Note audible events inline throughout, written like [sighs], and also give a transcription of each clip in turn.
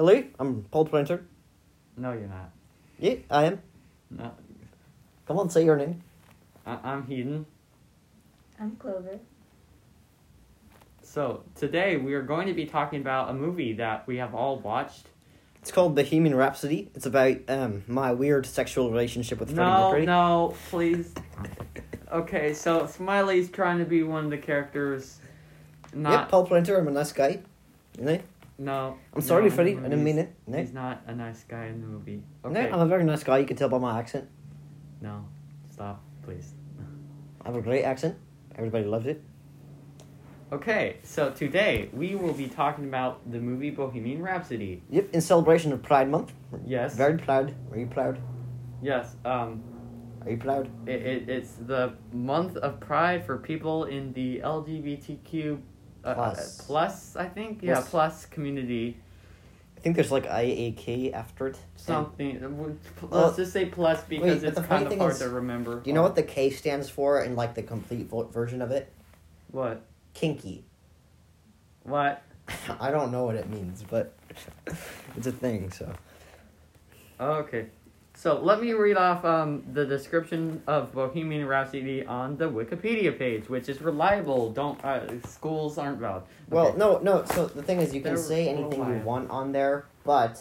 Hello, I'm Paul Prenter. No, you're not. Yeah, I am. No, Come on, say your name. I- I'm Hayden. I'm Clover. So today we are going to be talking about a movie that we have all watched. It's called Bohemian Rhapsody. It's about um my weird sexual relationship with Freddie No, Mercury. no, no, please. Okay, so Smiley's trying to be one of the characters. Yep, Paul Prenter. I'm a nice guy. You know? No. I'm sorry, no, Freddie. I didn't mean it. No, He's not a nice guy in the movie. no, I'm a very nice guy. You can tell by my accent. No, stop, please. I have a great accent. Everybody loves it. Okay, so today we will be talking about the movie Bohemian Rhapsody. Yep, in celebration of Pride Month. Yes. Very proud. Are you proud? Yes. Um. Are you proud? It, it, it's the month of pride for people in the LGBTQ uh, Plus. uh, plus, I think. Yeah, Plus. plus community. I think there's like IAK after it. Something. uh, Let's Well, just say plus because but it's kind of hard is, to remember. Do you know what the K stands for in like the complete version of it? What? Kinky. What? [laughs] I don't know what it means, but [laughs] it's a thing. So Okay. So let me read off um, the description of Bohemian Rhapsody on the Wikipedia page, which is reliable. Don't uh, schools aren't valid. well, no, no. So the thing is, you can They're say anything you want on there, but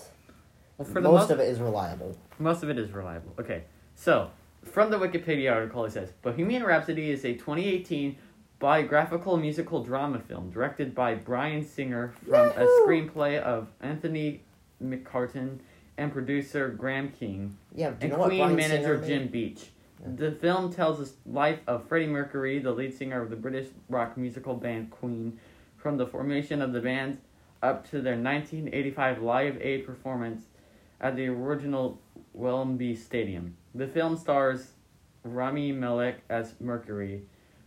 Well, for the most most of it is reliable. Most of it is reliable. Okay, so from the Wikipedia article, it says Bohemian Rhapsody is a 2018 biographical musical drama film directed by Bryan Singer from a screenplay of Anthony McCarten and producer Graham King Yeah. Do you and Queen manager Jim made? Beach. Yeah. The film tells the life of Freddie Mercury, the lead singer of the British rock musical band Queen, from the formation of the band up to their 1985 Live Aid performance at the original Wembley Stadium. The film stars Rami Malek as Mercury,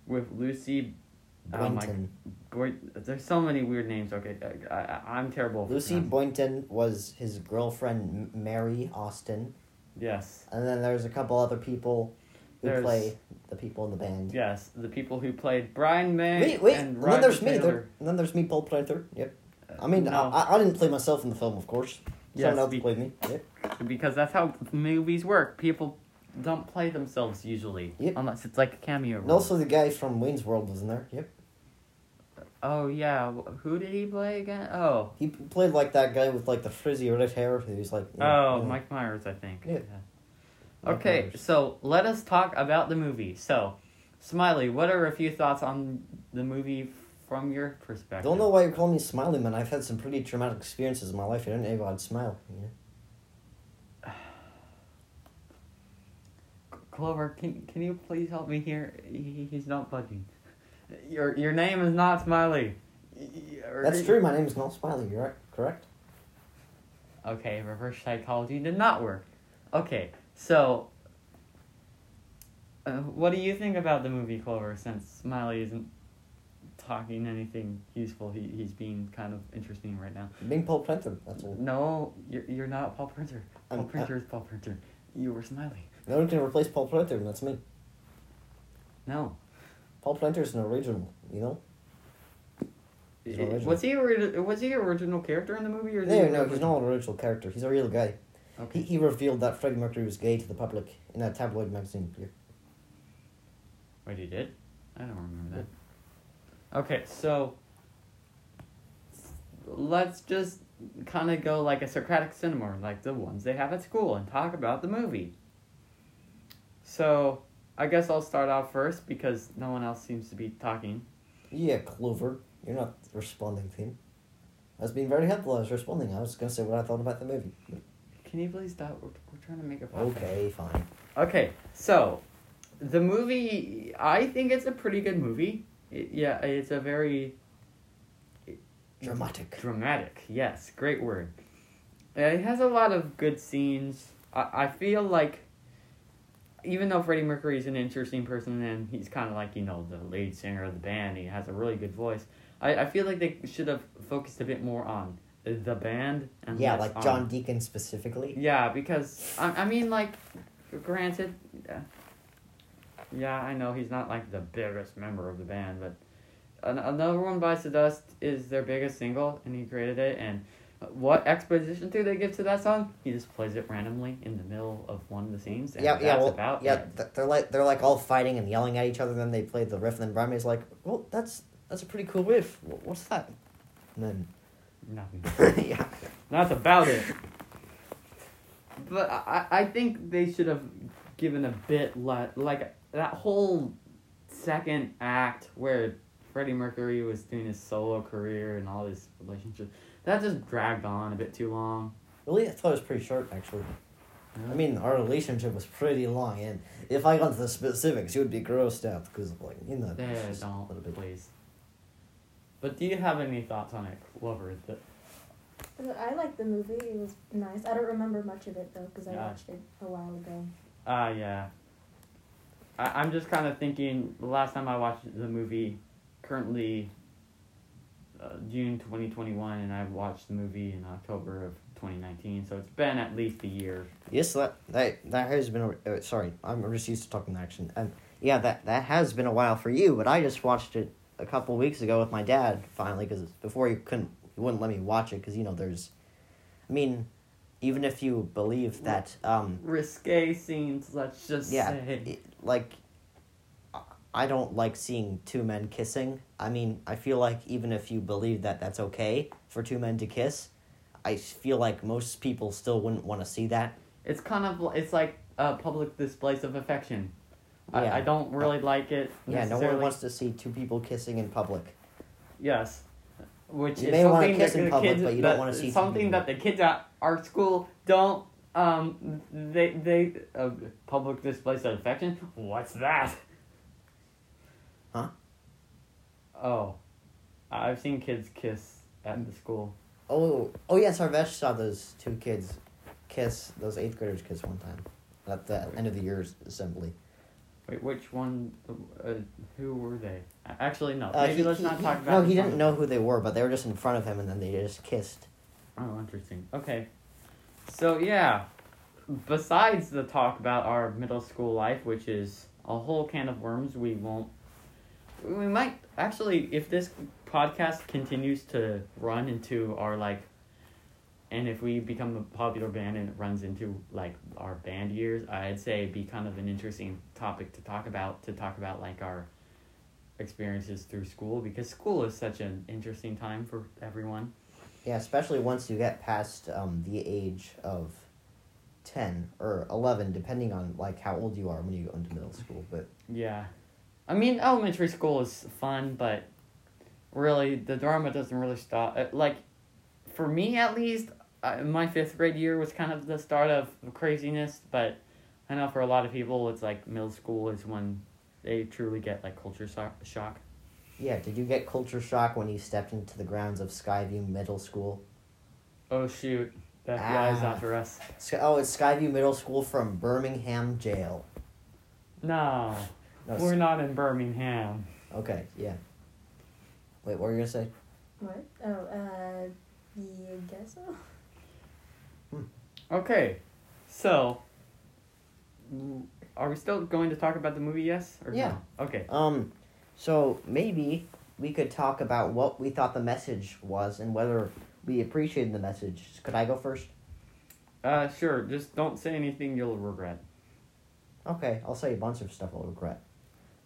with Lucy. Oh my boy, there's so many weird names. Okay, I, I, I'm terrible. Lucy Boynton was his girlfriend, Mary Austin, Yes, and then there's a couple other people who There's- play the people in the band. yes, the people who played Brian May Wait, wait, and and, then there's me. Taylor. There, and then there's me, Paul Prenter. Yep. Uh, I mean, No. I, I didn't play myself in the film, of course. Yes, Someone else be- played me. Yep. because that's how movies work. People don't play themselves usually, Yep. unless it's like a cameo. And also the guy from Wayne's World was in there. Yep. Oh yeah, who did he play again? Oh, He played like that guy with like the frizzy red hair who's like. you oh, you Mike Myers, I think. Yeah. Mike Okay, Myers. so let us talk about the movie. So, Smiley, what are a few thoughts on the movie from your perspective? Don't know why you're calling me Smiley, man. I've had some pretty traumatic experiences in my life. I didn't know I'd smile. You know? [sighs] Clover, can can you please help me here? He, he's not budging. Your your name is not Smiley. That's true. My name is not Smiley. You're right. Correct. Okay, reverse psychology did not work. Okay, so uh, what do you think about the movie Clover? Since Smiley isn't talking anything useful, he he's being kind of interesting right now. Being Paul Prenter. That's all. No, you're you're not Paul Prenter. Paul I'm- Printer is Paul Prenter. You were Smiley. No one can replace Paul Prenter, and that's me. No. Paul Planter is an original. You know. I- eh, original. Was he ori- was he an original character in the movie or? he No, an no, he's not an original character. He's a real guy. Okay. He, he revealed that Freddie Mercury was gay to the public in a tabloid magazine. Yeah. Wait, he did? I don't remember that. Okay, so let's just kind of go like a Socratic seminar, like the ones they have at school, and talk about the movie. So I guess I'll start out first because no one else seems to be talking. Yeah, Clover. You're not responding to him. I was being very helpful. I was responding. I was going to say what I thought about the movie. Can you please stop? We're, we're trying to make a podcast. Okay, fine. Okay, so the movie, I think it's a pretty good movie. It, yeah, it's a very Dramatic. Dramatic, yes, great word. Uh, It has a lot of good scenes. I, I feel like, even though Freddie Mercury is an interesting person and he's kind of like, you know, the lead singer of the band, he has a really good voice. I, I feel like they should have focused a bit more on the band and Yeah, like on- John Deacon specifically. Yeah, because, I, I mean, like, granted, uh, yeah, I know he's not like the biggest member of the band, but an- another one bites the dust is their biggest single, and he created it. And What exposition do they give to that song? He just plays it randomly in the middle of one of the scenes. And yeah, yeah, well, about yeah. th- They're like they're like all fighting and yelling at each other. Then they play the riff, and then May's like, "Well, that's that's a pretty cool riff. What's that?" And then Nothing. [laughs] yeah, That's about it. But I, I think they should have given a bit le- like that whole second act where Freddie Mercury was doing his solo career and all his relationships. That just dragged on a bit too long. really, I thought it was pretty short actually. I mean, our relationship was pretty long, and if I got into the specifics, you would be grossed out because like you know. Yeah, just a don't a little bit. please. But do you have any thoughts on it, Clover? That I liked the movie. It was nice. I don't remember much of it though because I Yeah. watched it a while ago. Ah, yeah. I, I'm just kind of thinking the last time I watched the movie, currently uh, June 2021, and I watched the movie in October of 2019, so it's been at least a year. Yes, that that that has been. A, uh, sorry, I'm just used to talking action. Um, yeah, that that has been a while for you, but I just watched it a couple weeks ago with my dad finally because before you couldn't, you wouldn't let me watch it because you know there's, I mean, even if you believe that, um, Risque scenes, let's just yeah, say. it, like, I- don't like seeing two men kissing. I mean, I feel like even if you believe that that's okay for two men to kiss, I feel like most people still wouldn't want to see that. It's kind of it's like uh, public displays of affection. Yeah. I, I don't really like it. Yeah, no one wants to see two people kissing in public. Yes. Which You is may wanna something kiss that in the public, kids, but you don't wanna see something that the kids at our school don't. Um, they they uh, public displays of affection. What's that? Huh? Oh, I've seen kids kiss at the school. Oh, oh yeah, Sarvesh saw those two kids kiss, those eighth graders kiss one time at the end of the year's assembly. Wait, which one? Uh, who were they? Actually, no. Uh, Maybe he- let's he- not he- talk about. No, he didn't know who they were, but they were just in front of him, and then they just kissed. Oh, interesting. Okay. So, yeah, besides the talk about our middle school life, which is a whole can of worms, we won't. We might actually, if this podcast continues to run into our like, and if we become a popular band and it runs into like our band years, I'd say it'd be kind of an interesting topic to talk about. To talk about like our experiences through school because school is such an interesting time for everyone. Yeah, especially once you get past um, the age of ten or eleven, depending on like how old you are when you go into middle school. But Yeah. I mean, elementary school is fun, but really, the drama doesn't really stop. uh, Like, for me at least, uh, my fifth grade year was kind of the start of craziness, but I know for a lot of people, it's like middle school is when they truly get like culture so- shock. yeah, did you get culture shock when you stepped into the grounds of Skyview Middle School? Oh shoot, is Ah. after us. Oh, it's Skyview Middle School from Birmingham Jail. No, No, we're not in Birmingham. Okay, yeah. Wait, what were you gonna say? What? Oh, uh, yeah, guess so. Okay, so are we still going to talk about the movie? Yes or Yeah. no? Okay. Um, so maybe we could talk about what we thought the message was and whether we appreciated the message. Could I go first? Uh, sure. Just don't say anything you'll regret. Okay, I'll say a bunch of stuff I'll regret.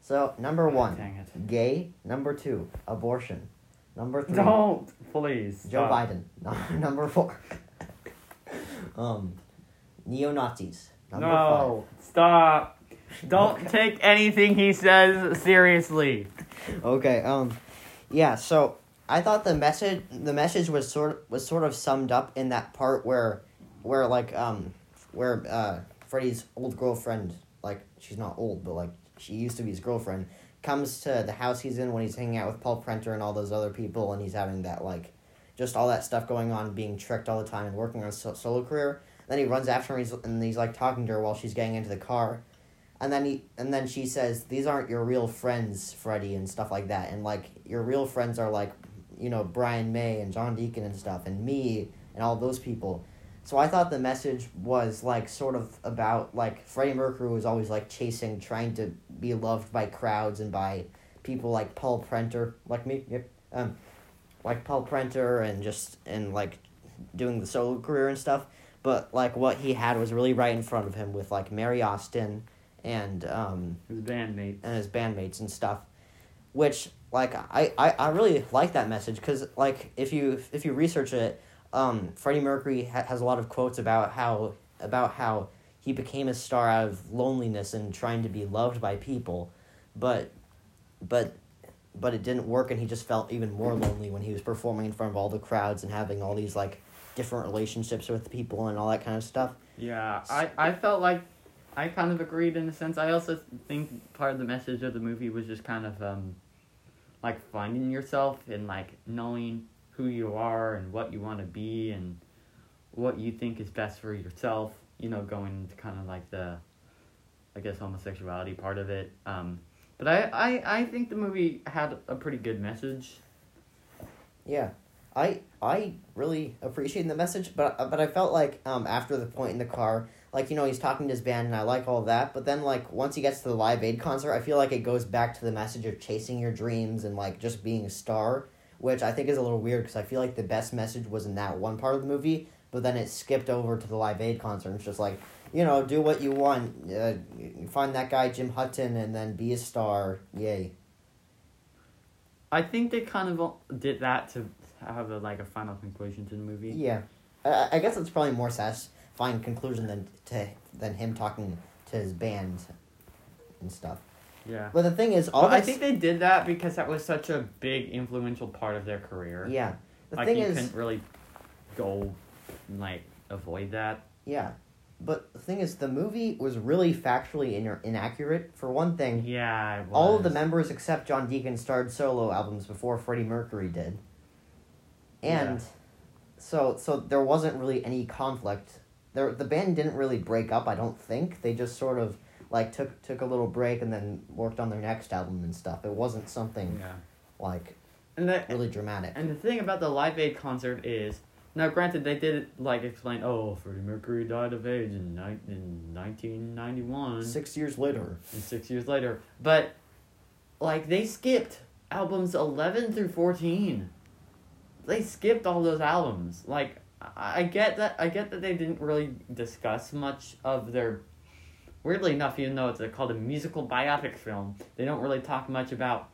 So number one, it. gay. Number two, abortion. Number three, Don't please. Joe stop. Biden. [laughs] number four, [laughs] um, neo Nazis. No, stop. Don't Okay. take anything he says seriously. Okay. Um, yeah. So I thought the message the message was sort was sort of summed up in that part where where like um where uh Freddie's old girlfriend like she's not old but like she used to be his girlfriend comes to the house he's in when he's hanging out with Paul Prenter and all those other people and he's having that like just all that stuff going on being tricked all the time and working on so- solo career. Then he runs after her and he's, and he's like talking to her while she's getting into the car. And then he and then she says these aren't your real friends Freddie and stuff like that. And like your real friends are like you know Brian May and John Deacon and stuff and me and all those people so I thought the message was like sort of about like Freddie Mercury was always like chasing, trying to be loved by crowds and by people like Paul Prenter, like me, yep, um, like Paul Prenter and just and like doing the solo career and stuff. But like what he had was really right in front of him with like Mary Austin and um, His bandmate. and his bandmates and stuff which like i i, I really like that message because like if you if you research it um freddie mercury ha- has a lot of quotes about how about how he became a star out of loneliness and trying to be loved by people but but but it didn't work and he just felt even more lonely when he was performing in front of all the crowds and having all these like different relationships with people and all that kind of stuff Yeah, I, I felt like I kind of agreed in a sense. I also think part of the message of the movie was just kind of um, like finding yourself and like knowing who you are and what you want to be and what you think is best for yourself. You know, going into kind of like the, I guess homosexuality part of it. Um, but I, I, I think the movie had a pretty good message. Yeah, I I really appreciated the message, but but I felt like um after the point in the car, like you know he's talking to his band, and I like all that. But then like once he gets to the Live Aid concert, I feel like it goes back to the message of chasing your dreams and like just being a star, which I think is a little weird because I feel like the best message was in that one part of the movie, but then it skipped over to the Live Aid concert. And it's just like you know do what you want, uh, find that guy Jim Hutton, and then be a star. Yay. I think they kind of did that to have a, like a final conclusion to the movie. Yeah, I, I guess it's probably more satisfying conclusion than to than him talking to his band and stuff. Yeah. But the thing is, all Well, I think they did that because that was such a big influential part of their career. yeah. The like thing you is, couldn't really go and, like avoid that. yeah. But the thing is, the movie was really factually in- inaccurate. For one thing, Yeah, it was. all of the members except John Deacon starred solo albums before Freddie Mercury did, and Yeah. so so there wasn't really any conflict. There, the band didn't really break up. I don't think they just sort of like took took a little break and then worked on their next album and stuff. It wasn't something Yeah. like And the really dramatic. and the thing about the Live Aid concert is now granted they did like explain oh Freddie Mercury died of AIDS in ni- in nineteen ninety one Six years later, and six years later, but like they skipped albums eleven through fourteen. They skipped all those albums. Like I I get that I get that they didn't really discuss much of their. Weirdly enough, even though it's a, called a musical biopic film, they don't really talk much about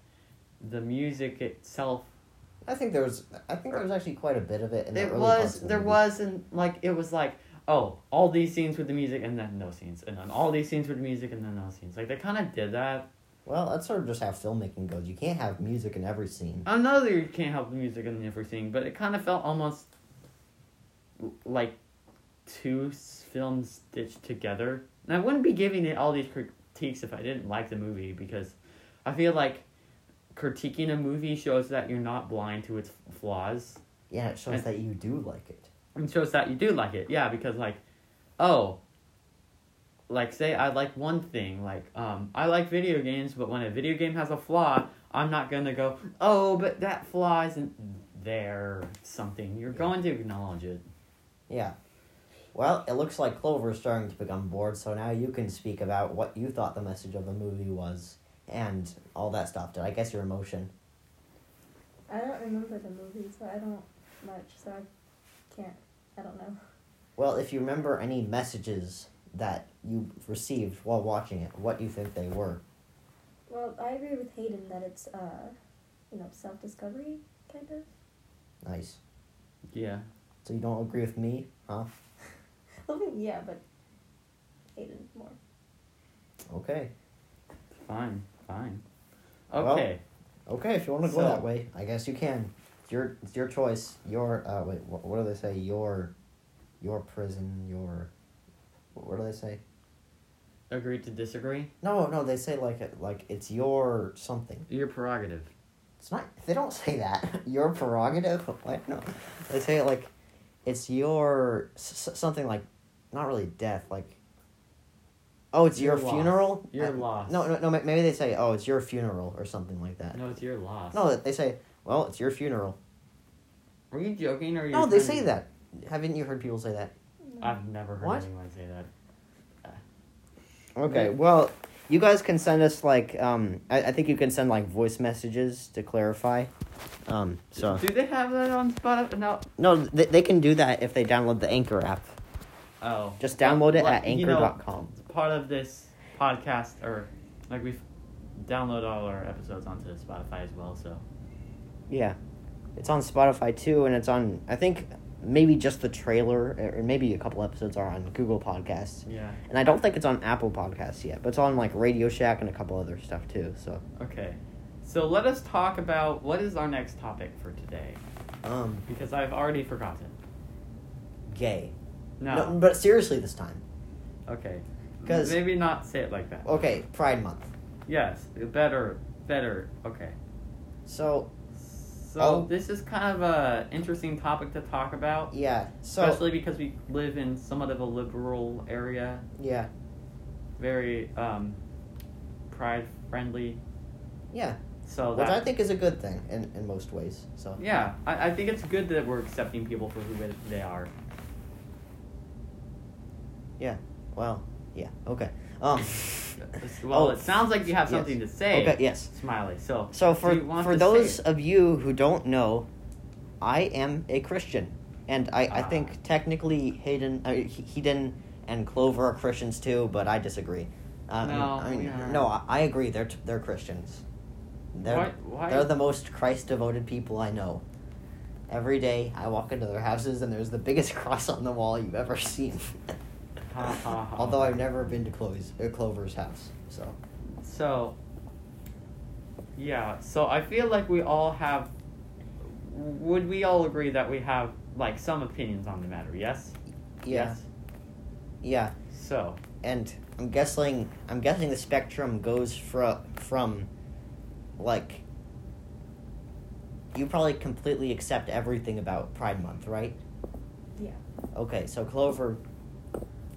the music itself. I think there was. I think there was actually quite a bit of it. In It was the there wasn't like it was like oh all these scenes with the music and then no scenes and then all these scenes with the music and then no scenes like they kind of did that. Well, that's sort of just how filmmaking goes. You can't have music in every scene. I know that you can't help the music every scene, but it kind of felt almost like two films stitched together. And I wouldn't be giving it all these critiques if I didn't like the movie because I feel like critiquing a movie shows that you're not blind to its flaws Yeah, it shows And- that you do like it. and shows that you do like it. Yeah, because like, oh, like say I like one thing, like um, I like video games, but when a video game has a flaw, I'm not gonna go, oh, but that flaw isn't there. Something you're going to acknowledge it. Yeah. Well, it looks like Clover is starting to become bored, so now you can speak about what you thought the message of the movie was and all that stuff. Did I guess your emotion? I don't remember the movie, so I don't much, so I can't. I don't know. Well, if you remember any messages that you received while watching it, what do you think they were? Well, I agree with Hayden that it's, uh, you know, self discovery, kind of. Nice. Yeah. So you don't agree with me, huh? I mean, yeah, but Hayden more. Okay. Fine. Fine. Well, Okay. Okay, if you want to go So- that way, I guess you can. It's your it's your choice. Your uh wait, what, what do they say? Your your prison, your what do they say? Agree to disagree. No, no, they say like it- like it's your something. Your prerogative. It's not. They don't say that. [laughs] Your prerogative. What? No, they say it like it's your s- s- something like not really death. Like oh, it's your Your funeral. Your I- loss. No, no, no. Maybe they say oh, it's your funeral or something like that. No, it's your loss. No, they say well, it's your funeral. Are you joking or? Are you No, they say to- that. Haven't you heard people say that? I've never heard What? anyone say that. Okay, Okay. well, you guys can send us like um I, I think you can send like voice messages to clarify. Um so Do they have that on Spotify? No. no they, they can do that if they download the Anchor app. Oh. Just download it Like, at you know, anchor.com. part of this podcast, or like we download all our episodes onto Spotify as well. So Yeah. It's on Spotify too and it's on I think maybe just the trailer or maybe a couple episodes are on Google Podcasts. yeah. And I don't think it's on Apple Podcasts yet, but it's on like Radio Shack and a couple other stuff too. So Okay. So let us talk about what is our next topic for today, um because I've already forgotten. gay. No. but seriously this time. Okay. Because maybe not say it like that. Okay, Pride Month. Yes. Better. Better. Okay. So So Oh. this is kind of a interesting topic to talk about, yeah, so especially because we live in somewhat of a liberal area, yeah, very um, pride friendly. yeah, So which I think is a good thing in, in most ways. So yeah, I, I think it's good that we're accepting people for who they are. Well, yeah, okay. Um, [laughs] Well, Oh, it sounds like you have yes. something to say. okay, yes. Smiley. So So for do you want for those of you who don't know, I am a Christian, and I, I Ah. think technically Hayden, uh, He- Hedon, and Clover are Christians too, but I disagree. Um, No, I mean, are. no, I, I agree. They're t- they're Christians. They're why, why they're the most Christ devoted people I know. Every day I walk into their houses and there's the biggest [laughs] cross on the wall you've ever seen. [laughs] Ha, ha, ha. Although I've never been to Chloe's, uh, Clover's house, so So, yeah. So I feel like we all have. Would we all agree that we have like some opinions on the matter? Yes. yeah, Yes. yeah. So And I'm guessing I'm guessing the spectrum goes from from like you probably completely accept everything about Pride Month, right? Yeah. Okay, so Clover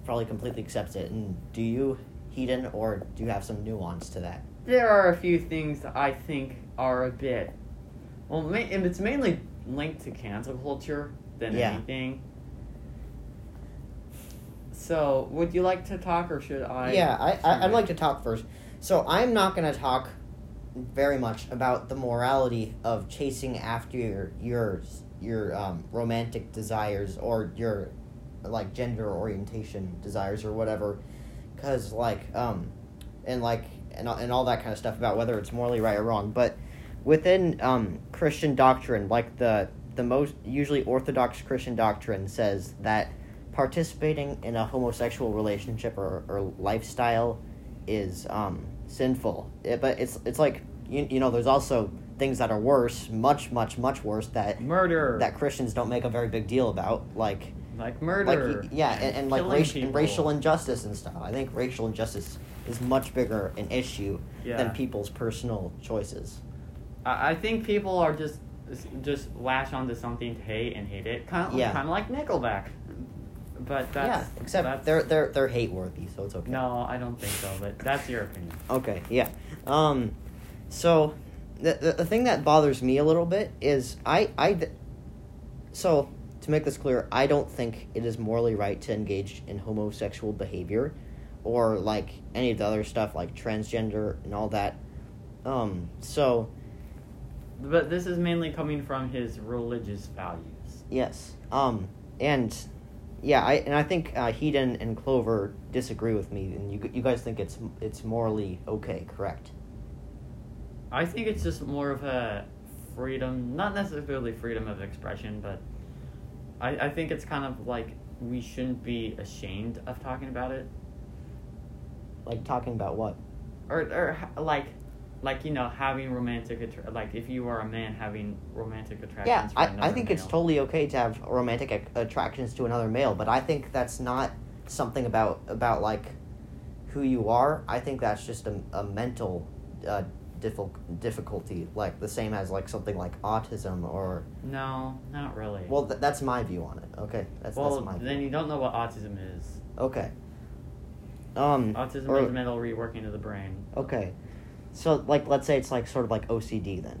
probably completely accepts it, and do you, Hedon, or do you have some nuance to that? there are a few things that I think are a bit. Well, ma- and it's mainly linked to cancel culture than Yeah. anything. So, would you like to talk, or should I? yeah, I, I I'd like to talk first. So I'm not going to talk very much about the morality of chasing after your your your um, romantic desires or your like gender orientation desires or whatever, because like um, and like and and all that kind of stuff about whether it's morally right or wrong. But within um, Christian doctrine, like the the most usually orthodox Christian doctrine says that participating in a homosexual relationship or, or lifestyle is um, sinful. It- but it's it's like you, you know there's also things that are worse, much much much worse that murder. that Christians don't make a very big deal about, like like murder. like yeah, and, and like racial, and racial injustice and stuff. I think racial injustice is much bigger an issue Yeah. than people's personal choices. I, I think people are just just lash onto something to hate and hate it, kind of Yeah. kind of like Nickelback. But that's yeah, except that's, they're they're they're hate worthy, so it's okay. no, I don't think so. But that's your opinion. Okay, yeah. Um, so the, the the thing that bothers me a little bit is I I so to make this clear, I don't think it is morally right to engage in homosexual behavior, or like any of the other stuff like transgender and all that. Um, so But this is mainly coming from his religious values. yes. Um, and yeah, I and I think uh, Hedon and Clover disagree with me, and you you guys think it's it's morally okay, correct? I think it's just more of a freedom, not necessarily freedom of expression, but I, I think it's kind of like we shouldn't be ashamed of talking about it. Like talking about what? or or like like you know having romantic attra- like if you are a man having romantic attractions Yeah, I, I think it's totally okay to have romantic ac- attractions to another male, but I think that's not something about about like who you are. I think that's just a, a mental uh, difficulty, like the same as like something like autism or no not really well, th- that's my view on it. Okay, that's well that's my then you don't know what autism is Okay. Um. autism or- is mental reworking of the brain Okay. So like, let's say it's like sort of like OCD then.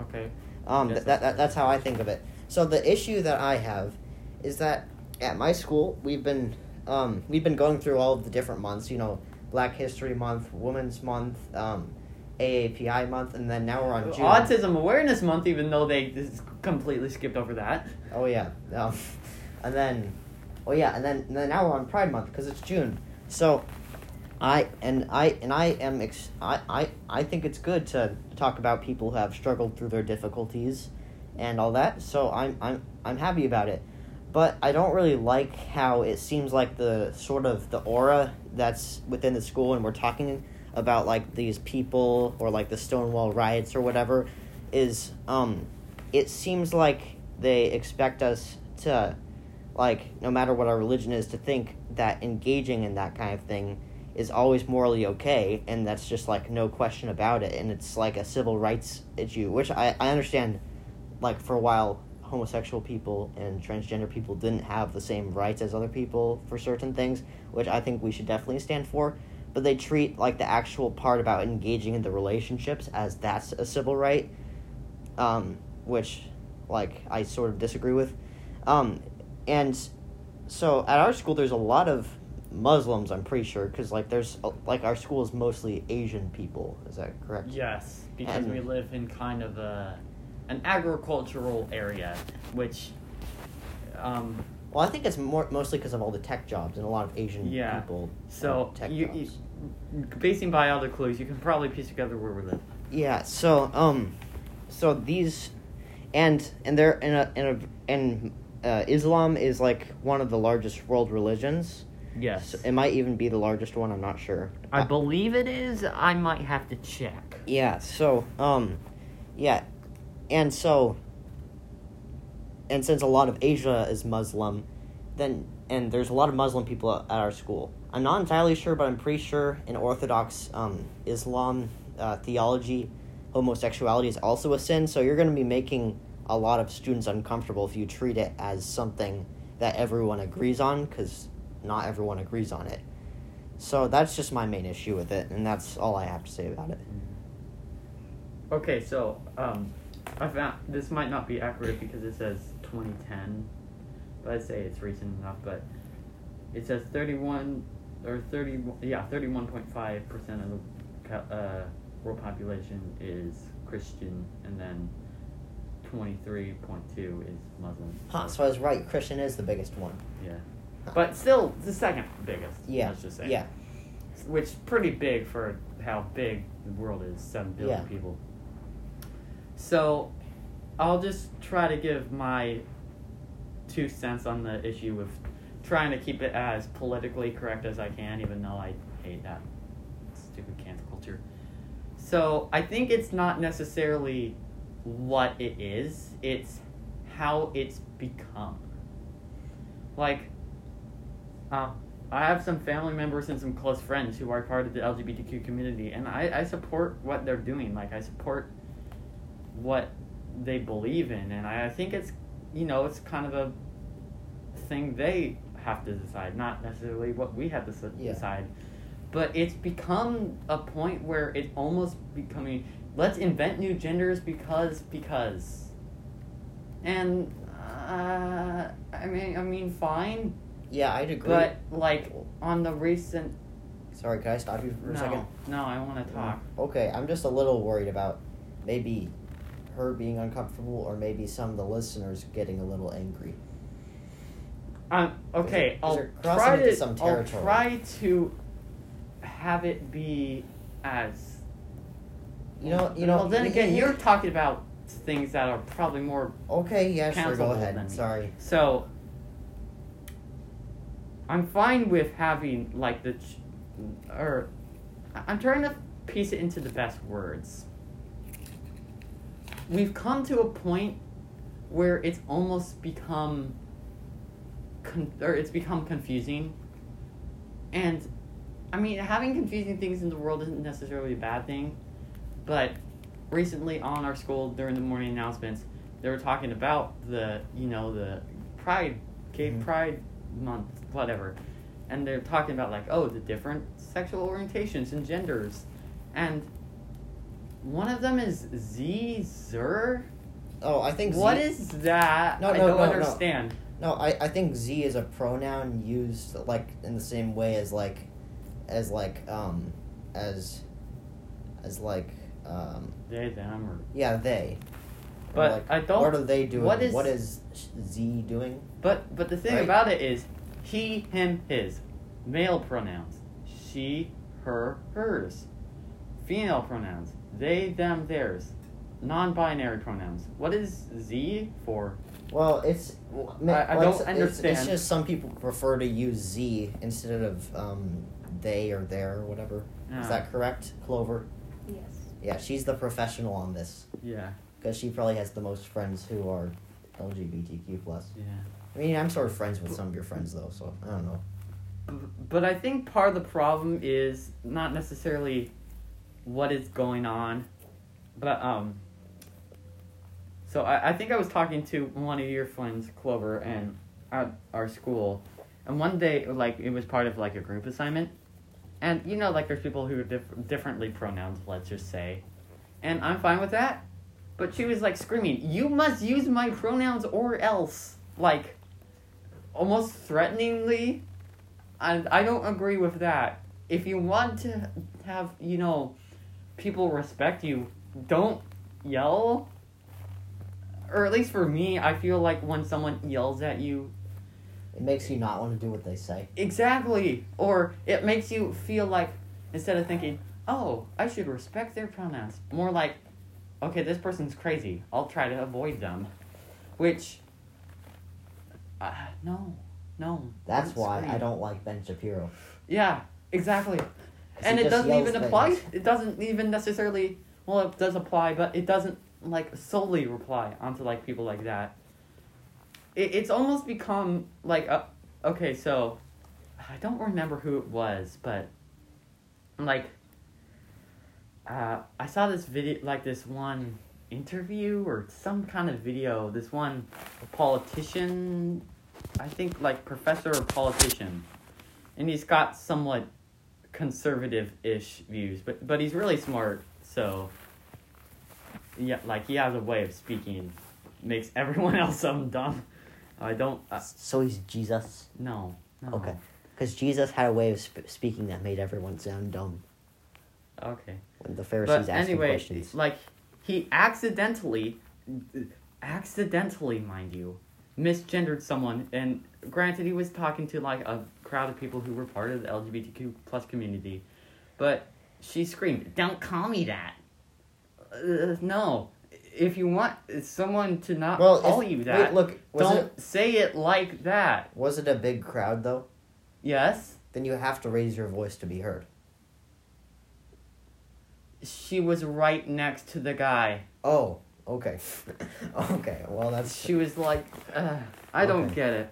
okay Um, th- that, that's that, that's how I think of it. So the issue that I have is that at my school we've been um, we've been going through all of the different months. You know, Black History Month, Women's Month, um, AAPI Month, and then now we're on June. Autism Awareness Month, even though they just completely skipped over that. Oh yeah, um, [laughs] and then, oh yeah, and then and then now we're on Pride Month because it's June. So, I and I and I am ex- I, I I think it's good to talk about people who have struggled through their difficulties, and all that. So I'm I'm I'm happy about it, but I don't really like how it seems like the sort of the aura that's within the school, and we're talking about like these people or like the Stonewall riots or whatever, is um, it seems like they expect us to like no matter what our religion is to think that engaging in that kind of thing is always morally okay and that's just like no question about it. And it's like a civil rights issue which i, I understand like for a while homosexual people and transgender people didn't have the same rights as other people for certain things which i think we should definitely stand for but they treat like the actual part about engaging in the relationships as that's a civil right um, which like i sort of disagree with. Um, and so at our school there's a lot of muslims i'm pretty sure because like there's like our school is mostly asian people. Is that correct? Yes, because And- we live in kind of a an agricultural area, which, um, well i think it's more mostly because of all the tech jobs and a lot of asian Yeah. people so tech you, jobs. you, basing by all the clues, you can probably piece together where we live. Yeah. So um, so these, and and they're in a in a and uh, Islam is like one of the largest world religions. Yes, So it might even be the largest one. I'm not sure. I Uh, believe it is. I might have to check. yeah. So um, yeah, and so. And since a lot of Asia is Muslim, then and there's a lot of Muslim people at our school. I'm not entirely sure, but I'm pretty sure in Orthodox um, Islam uh, theology, homosexuality is also a sin. So you're going to be making a lot of students uncomfortable if you treat it as something that everyone agrees on, because not everyone agrees on it. So that's just my main issue with it, and that's all I have to say about it. Okay, so um, I found this might not be accurate because it says 2010, but I'd say it's recent enough. But it says 31 or 30, yeah, 31.5 percent of the uh, world population is Christian, and then 23.2 is Muslim. Huh, so I was right. Christian is the biggest one. Yeah, but still the second biggest. Yeah. let's just say. Yeah. which is pretty big for how big the world is seven billion Yeah. people so i'll just try to give my two cents on the issue of trying to keep it as politically correct as i can even though i hate that stupid cancel culture so i think it's not necessarily what it is it's how it's become like uh, I have some family members and some close friends who are part of the LGBTQ community, and I, I support what they're doing. Like, I support what they believe in, and I, I think it's, you know, it's kind of a thing they have to decide, not necessarily what we have to Yeah. decide. But it's become a point where it's almost becoming let's invent new genders because because and uh, I mean I mean fine Yeah, I'd agree. but like on the recent Sorry, can I stop you for a no second? no I want to talk Okay, I'm just a little worried about maybe her being uncomfortable or maybe some of the listeners getting a little angry. um okay I'll try to some I'll try to have it be as You know, you know. well then again you're talking about things that are probably more Okay, yeah, sure, go ahead. Sorry. So I'm fine with having like the, ch- or I'm trying to piece it into the best words. We've come to a point where it's almost become, con- or it's become confusing, and I mean having confusing things in the world isn't necessarily a bad thing, but recently on our school during the morning announcements they were talking about the you know the pride gay Mhm. pride month whatever. And they're talking about like oh the different sexual orientations and genders. And one of them is z zer Oh, I think what Z, is that No, i no, don't no, no. understand No, I, I think Z is a pronoun used like in the same way as like as like um as as like um They, them, or yeah they. Or, But like, I don't- What are they doing? what is- what is Z doing? But but the thing Right. about it is, he, him, his, male pronouns, she, her, hers, female pronouns, they, them, theirs, non-binary pronouns. What is Z for? Well, it's. well, ma- I- I well, don't it's- it's- understand. It's, just some people prefer to use Z instead of um, they or their or whatever. Yeah. Is that correct, Clover? Yes. Yeah, she's the professional on this Yeah, because she probably has the most friends who are LGBTQ plus. yeah. I mean, I'm sort of friends with some of your friends though, so I don't know. But I think part of the problem is not necessarily what is going on, but um. So I, I think I was talking to one of your friends, Clover, and at our school, and one day like it was part of like a group assignment, and you know like there's people who are diff- differently pronouns, let's just say, and I'm fine with that, but she was like screaming, "You must use my pronouns or else!" Like, almost threateningly. And I don't agree with that. If you want to have, you know, people respect you, don't yell. Or at least for me, I feel like when someone yells at you, It makes you not want to do what they say. exactly. Or it makes you feel like, instead of thinking, oh, I should respect their pronouns, more like, okay, this person's crazy. I'll try to avoid them. Which, uh, no, no. That's why I don't like Ben Shapiro. Yeah, exactly. And it doesn't even apply. things. It doesn't even necessarily. Well, it does apply, but it doesn't like solely reply onto like people like that. It, it's almost become like a, okay, so I don't remember who it was, but like uh, I saw this video, like this one interview or some kind of video. This one politician, I think like professor or politician, and he's got somewhat conservative-ish views, but but he's really smart. So yeah, like he has a way of speaking, makes [laughs] everyone else sound dumb. I don't. Uh, So he's Jesus. no. No. Okay. Because Jesus had a way of sp- speaking that made everyone sound dumb Okay. when the Pharisees But asked him questions. like he accidentally, accidentally, mind you, misgendered someone. And granted, he was talking to like a crowd of people who were part of the LGBTQ plus community, but she screamed, "Don't call me that." Uh, no, if you want someone to not Well, call if- you wait, that, look, don't it say it like that. was it a big crowd though? Yes, Then you have to raise your voice to be heard. she was right next to the guy. Oh, okay, [laughs] okay. Well, that's she was like, uh, I don't get it.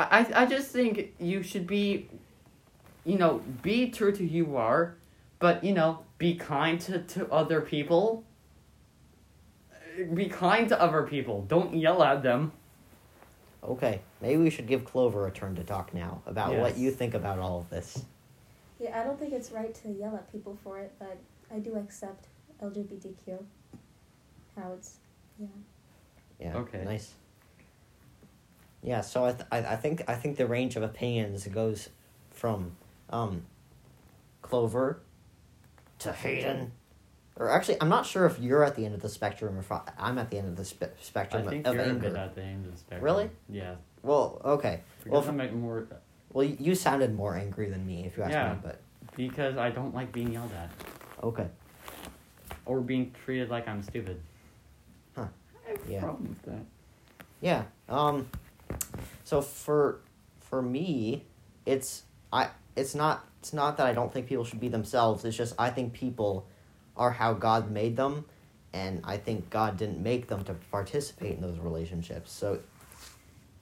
I, I I just think you should be, you know, be true to who you are, but you know, be kind to, to other people. Be kind to other people. Don't yell at them. okay. Maybe we should give Clover a turn to talk now about what you think about all of this. Yeah, I don't think it's right to yell at people for it, but I do accept LGBTQ. How it's, yeah. Yeah. Okay. Nice. Yeah. So I, th- I I think I think the range of opinions goes from um, Clover to Hayden. Or actually, I'm not sure if you're at the end of the spectrum or if I- I'm at the end of the spe- I spectrum think of you're a bit at the end of the spectrum. Really? Yeah. Well, okay. Because Well, I'm more Well, you- you sounded more angry than me, if you ask Yeah. me. But because I don't like being yelled at okay. or being treated like I'm stupid. Huh. I have Yeah. problem with that. Yeah. Um so for for me, it's I it's not it's not that I don't think people should be themselves. It's just I think people are how God made them and I think God didn't make them to participate in those relationships. So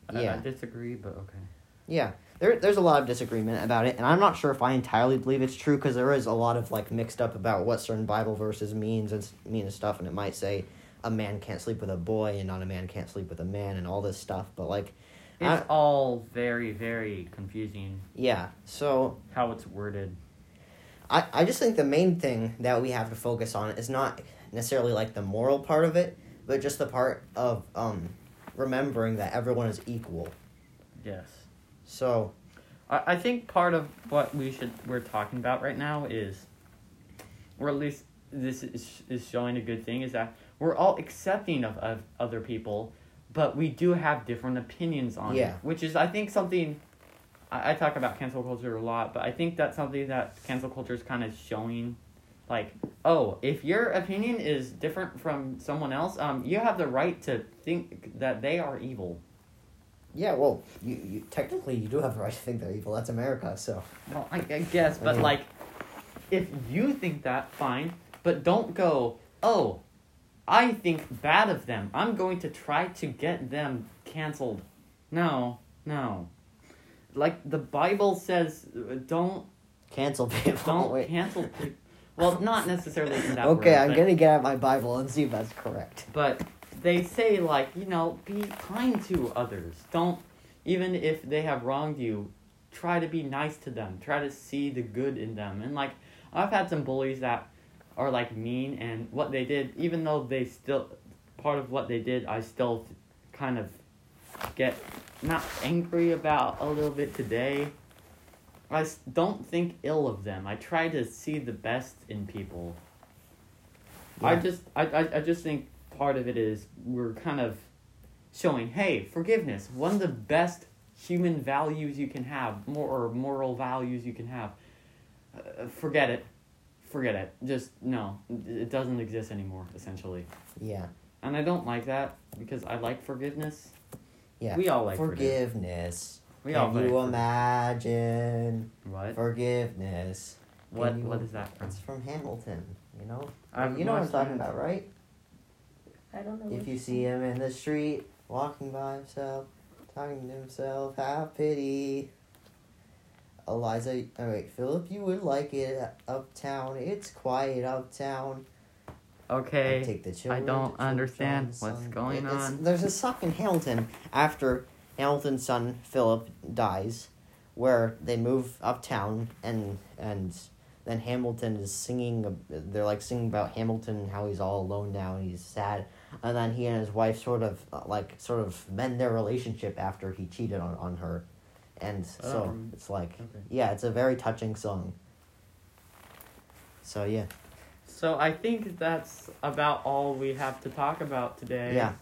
I- I disagree, but okay. yeah, there there's a lot of disagreement about it and I'm not sure if I entirely believe it's true cuz there is a lot of like mixed up about what certain Bible verses means and mean and stuff and it might say a man can't sleep with a boy and not a man can't sleep with a man and all this stuff, but like It's I- all very, very confusing yeah. So how it's worded. I, I just think the main thing that we have to focus on is not necessarily like the moral part of it, but just the part of um, remembering that everyone is equal. Yes. So I, I think part of what we should we're talking about right now is, or at least this is is showing a good thing is that we're all accepting of, of other people, but we do have different opinions on Yeah. it, which is I think something. I, I talk about cancel culture a lot, but I think that's something that cancel culture is kind of showing, like, oh, if your opinion is different from someone else, um, you have the right to think that they are evil. Yeah, well, you, you technically you do have the right to think they're evil. That's America, so Well, I, I guess, but Mhm. like, if you think that, fine, but don't go, oh, I think bad of them. I'm going to try to get them canceled. No, no. Like the Bible says, uh, don't cancel people. don't [laughs] Wait. cancel people. Well, not necessarily in that Okay, word, I'm but, gonna get out my Bible and see if that's correct. But they say like you know, be kind to others. Don't even if they have wronged you, try to be nice to them. Try to see the good in them. And like I've had some bullies that are like mean and what they did, even though they still part of what they did, I still kind of get not angry about a little bit today. I don't think ill of them. I try to see the best in people. I just I, I, I just think part of it is we're kind of showing, hey, forgiveness, one of the best human values you can have, more or moral values you can have. Uh, forget it. Forget it. Just no. It doesn't exist anymore, essentially. Yeah, And I don't like that because I like forgiveness. yeah. We all like forgiveness. forgiveness. We all Can like you forgiveness. imagine What? forgiveness? What Can you- what is that from? It's from Hamilton. You know. I've you know what I'm talking it. about, right? I don't know. If you see him in the street, walking by himself, talking to himself, have pity. Eliza, oh wait, Philip, you would like it uptown. It's quiet uptown. Okay. Take the children I don't understand what's Sunday. going It's- on. There's a suck in Hamilton after Hamilton's son Philip dies, where they move uptown and and then Hamilton is singing. They're like singing about Hamilton how he's all alone now and he's sad, and then he and his wife sort of like sort of mend their relationship after he cheated on on her, and so Um, it's like Okay. yeah, it's a very touching song. So yeah. So I think that's about all we have to talk about today. Yeah.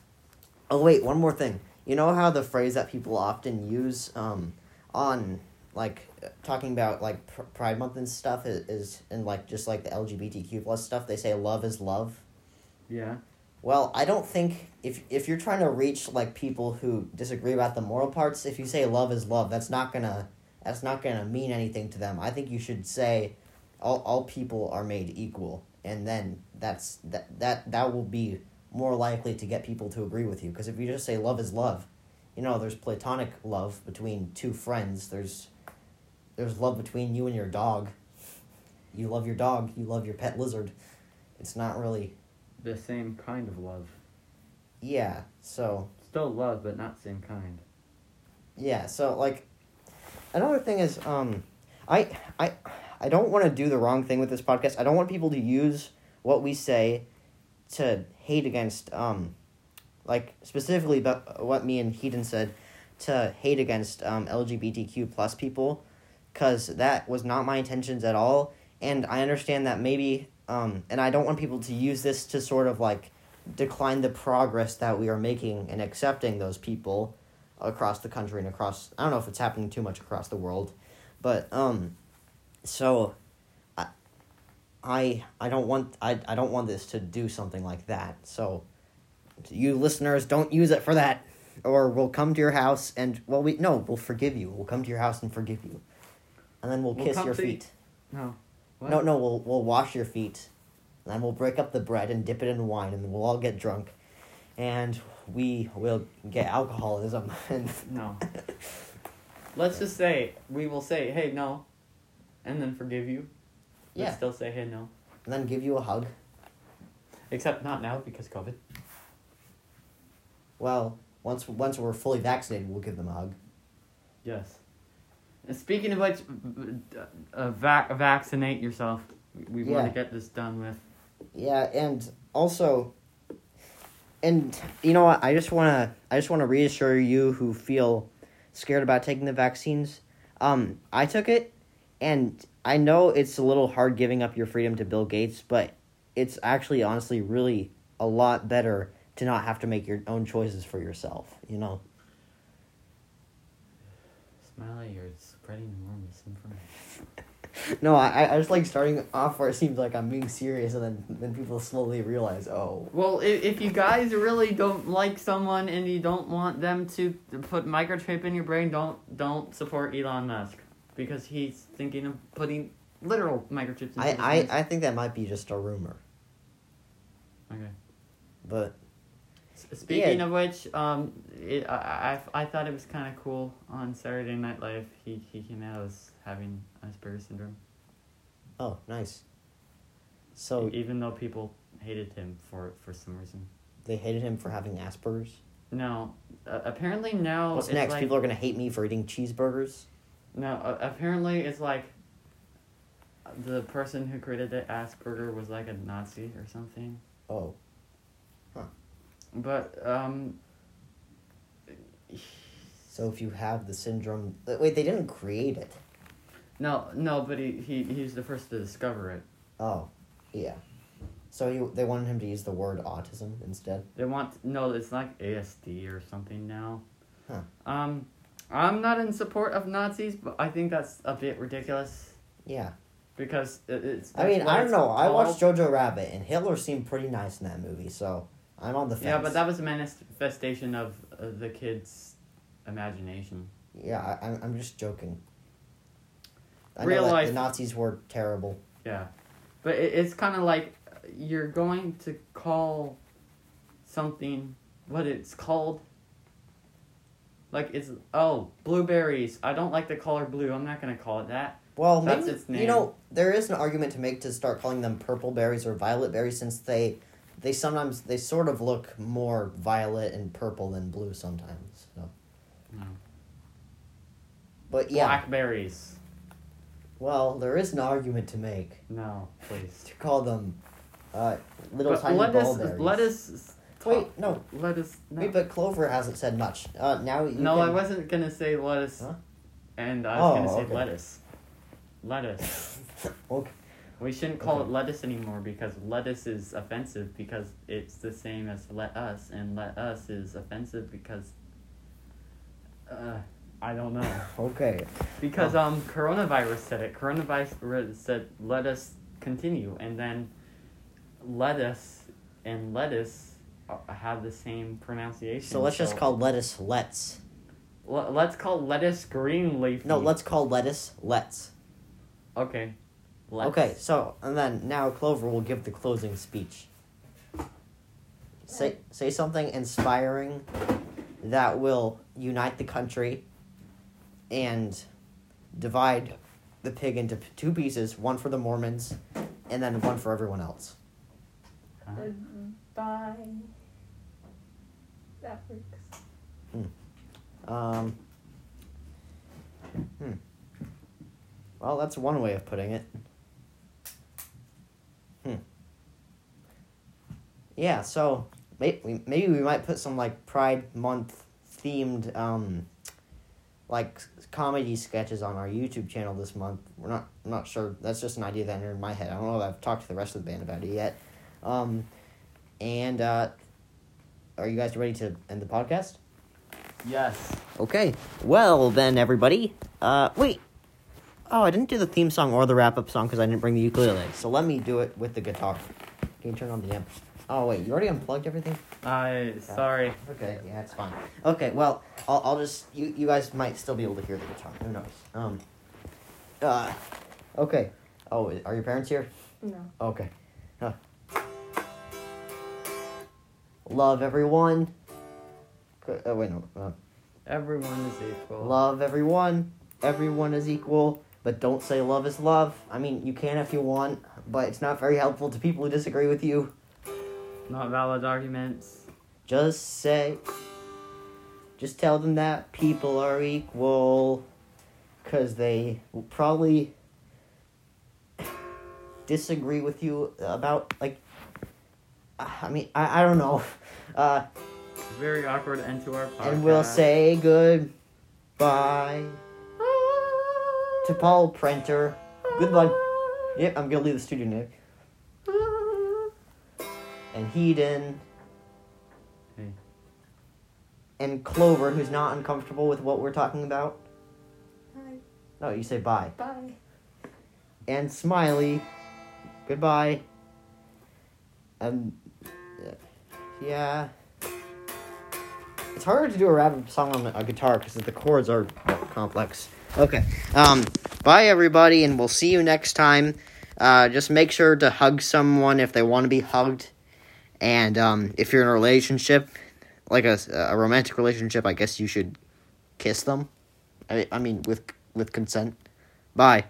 Oh wait, one more thing. You know how the phrase that people often use um, on like talking about like pr- Pride Month and stuff is, is and like just like the LGBTQ plus stuff. They say love is love. Yeah. Well, I don't think if if you're trying to reach like people who disagree about the moral parts, if you say love is love, that's not gonna that's not gonna mean anything to them. I think you should say all all people are made equal, and then that's that that that will be more likely to get people to agree with you. Because if you just say love is love, you know, there's platonic love between two friends. There's there's love between you and your dog. You love your dog. You love your pet lizard. It's not really The same kind of love. yeah. So Still love, but not same kind. Yeah, so like another thing is um I I I don't want to do the wrong thing with this podcast. I don't want people to use what we say to hate against um like specifically about what me and Hayden said to hate against um LGBTQ plus people cuz that was not my intentions at all and I understand that maybe um and I don't want people to use this to sort of like decline the progress that we are making in accepting those people across the country and across I don't know if it's happening too much across the world, but um so I I I don't want I, I don't want this to do something like that. So you listeners don't use it for that or we'll come to your house and well we no, we'll forgive you. We'll come to your house and forgive you. And then we'll, We'll kiss your feet. No. What? No, no, we'll we'll wash your feet. And then we'll break up the bread and dip it in wine and we'll all get drunk. And we will get alcoholism and [laughs] No. Let's just say we will say, "Hey, no," and then forgive you. But Yeah. still say, "Hey, no." and then give you a hug. Except not now because COVID. Well, once once we're fully vaccinated, we'll give them a hug. Yes. Speaking of which, uh, vac- vaccinate yourself. We want to get this done with. Yeah, and also, and you know what? I just wanna I just wanna reassure you who feel scared about taking the vaccines. Um, I took it, and I know it's a little hard giving up your freedom to Bill Gates, but it's actually honestly really a lot better to not have to make your own choices for yourself. You know. Smiley, you're spreading more misinformation. [laughs] No, I I just like starting off where it seems like I'm being serious, and then then people slowly realize, oh, Well, if, if you guys really don't like someone and you don't want them to put microchip in your brain, don't don't support Elon Musk because he's thinking of putting literal microchips. Into I the I. I think that might be just a rumor, okay. but Speaking of which, um, it, I, I I thought it was kind of cool on Saturday Night Live. He he came out as having Asperger's syndrome, oh, nice. So even though people hated him for for some reason. they hated him for having Asperger's. No, uh, apparently now What's next? like- People are gonna hate me for eating cheeseburgers. No, uh, apparently it's like the person who created the Asperger was like a Nazi or something. Oh, But um so if you have the syndrome, uh, wait, they didn't create it. no, no, but he, he he's the first to discover it. Oh, yeah. So you they wanted him to use the word autism instead. They want no, it's like ASD or something now. Huh. Um I'm not in support of Nazis, but I think that's a bit ridiculous Yeah. because it, it's I mean, I don't know. I watched. Jojo Rabbit, and Hitler seemed pretty nice in that movie, so I'm on the fence. Yeah, but that was a manifestation of uh, the kid's imagination. Yeah, I, I'm, I'm just joking. I Real know that life- the Nazis were terrible. Yeah, but it, it's kind of like you're going to call something what it's called. Like it's oh blueberries. I don't like the color blue. I'm not gonna call it that. Well, That's maybe its you know there is an argument to make to start calling them purple berries or violet berries since they they sometimes they sort of look more violet and purple than blue sometimes. So, No. but yeah, Blackberries. well, there is an argument to make No, please. to call them uh, little But tiny ballberries. Lettuce. Wait, no, Lettuce. No. wait, but Clover hasn't said much. Uh, now you no, can- I wasn't gonna say lettuce. Huh? And I was Oh, gonna say okay. lettuce. Lettuce. [laughs] okay. We shouldn't call Okay. it lettuce anymore because lettuce is offensive because it's the same as let us, and let us is offensive because. Uh, I don't know. [laughs] Okay. Because Oh. um, coronavirus said it. Coronavirus said let us continue, and then lettuce and lettuce have the same pronunciation. So let's just call lettuce let's. L- let's call lettuce green leafy. No, let's call lettuce let's. Okay. Let's. Okay, so and then now Clover will give the closing speech. Say say something inspiring that will unite the country and divide the pig into two pieces, one for the Mormons and then one for everyone else. Huh? Bye. That works. Um Hmm. Well, that's one way of putting it. Yeah, so maybe maybe we might put some like Pride Month themed um like comedy sketches on our YouTube channel this month. We're not I'm not sure. That's just an idea that entered my head. I don't know if I've talked to the rest of the band about it yet. Um and uh are you guys ready to end the podcast? Yes. Okay. Well, then, everybody. Uh, wait. Oh, I didn't do the theme song or the wrap up song because I didn't bring the ukulele. So let me do it with the guitar. Can you turn on the amp? Oh, wait. You already unplugged everything? I sorry. Okay. Yeah, it's fine. Okay. Well, I'll, I'll just. You, you guys might still be able to hear the guitar. Who knows? Um. Uh. Okay. Oh, are your parents here? No. Okay. Huh. Love everyone. Oh, wait, no. Uh, Everyone is equal. Love everyone. Everyone is equal. But don't say love is love. I mean, you can if you want, but it's not very helpful to people who disagree with you. Not valid arguments. Just say. Just tell them that people are equal. Because they will probably disagree with you about, like. I mean, I, I don't know. [laughs] Uh, Very awkward end to our podcast. and we'll say goodbye. to Paul Prenter. Good luck. Yep, I'm gonna leave the studio, Nick. And Hayden. Hey. And Clover, who's not uncomfortable with what we're talking about. Hi. No, you say bye. Bye. And Smiley. Goodbye. And yeah. It's harder to do a rap song on a guitar because the chords are complex. Okay. Um. Bye, everybody, and we'll see you next time. Uh, just make sure to hug someone if they want to be hugged, and um, if you're in a relationship, like a, a romantic relationship, I guess you should kiss them. I, I mean, with with consent. Bye.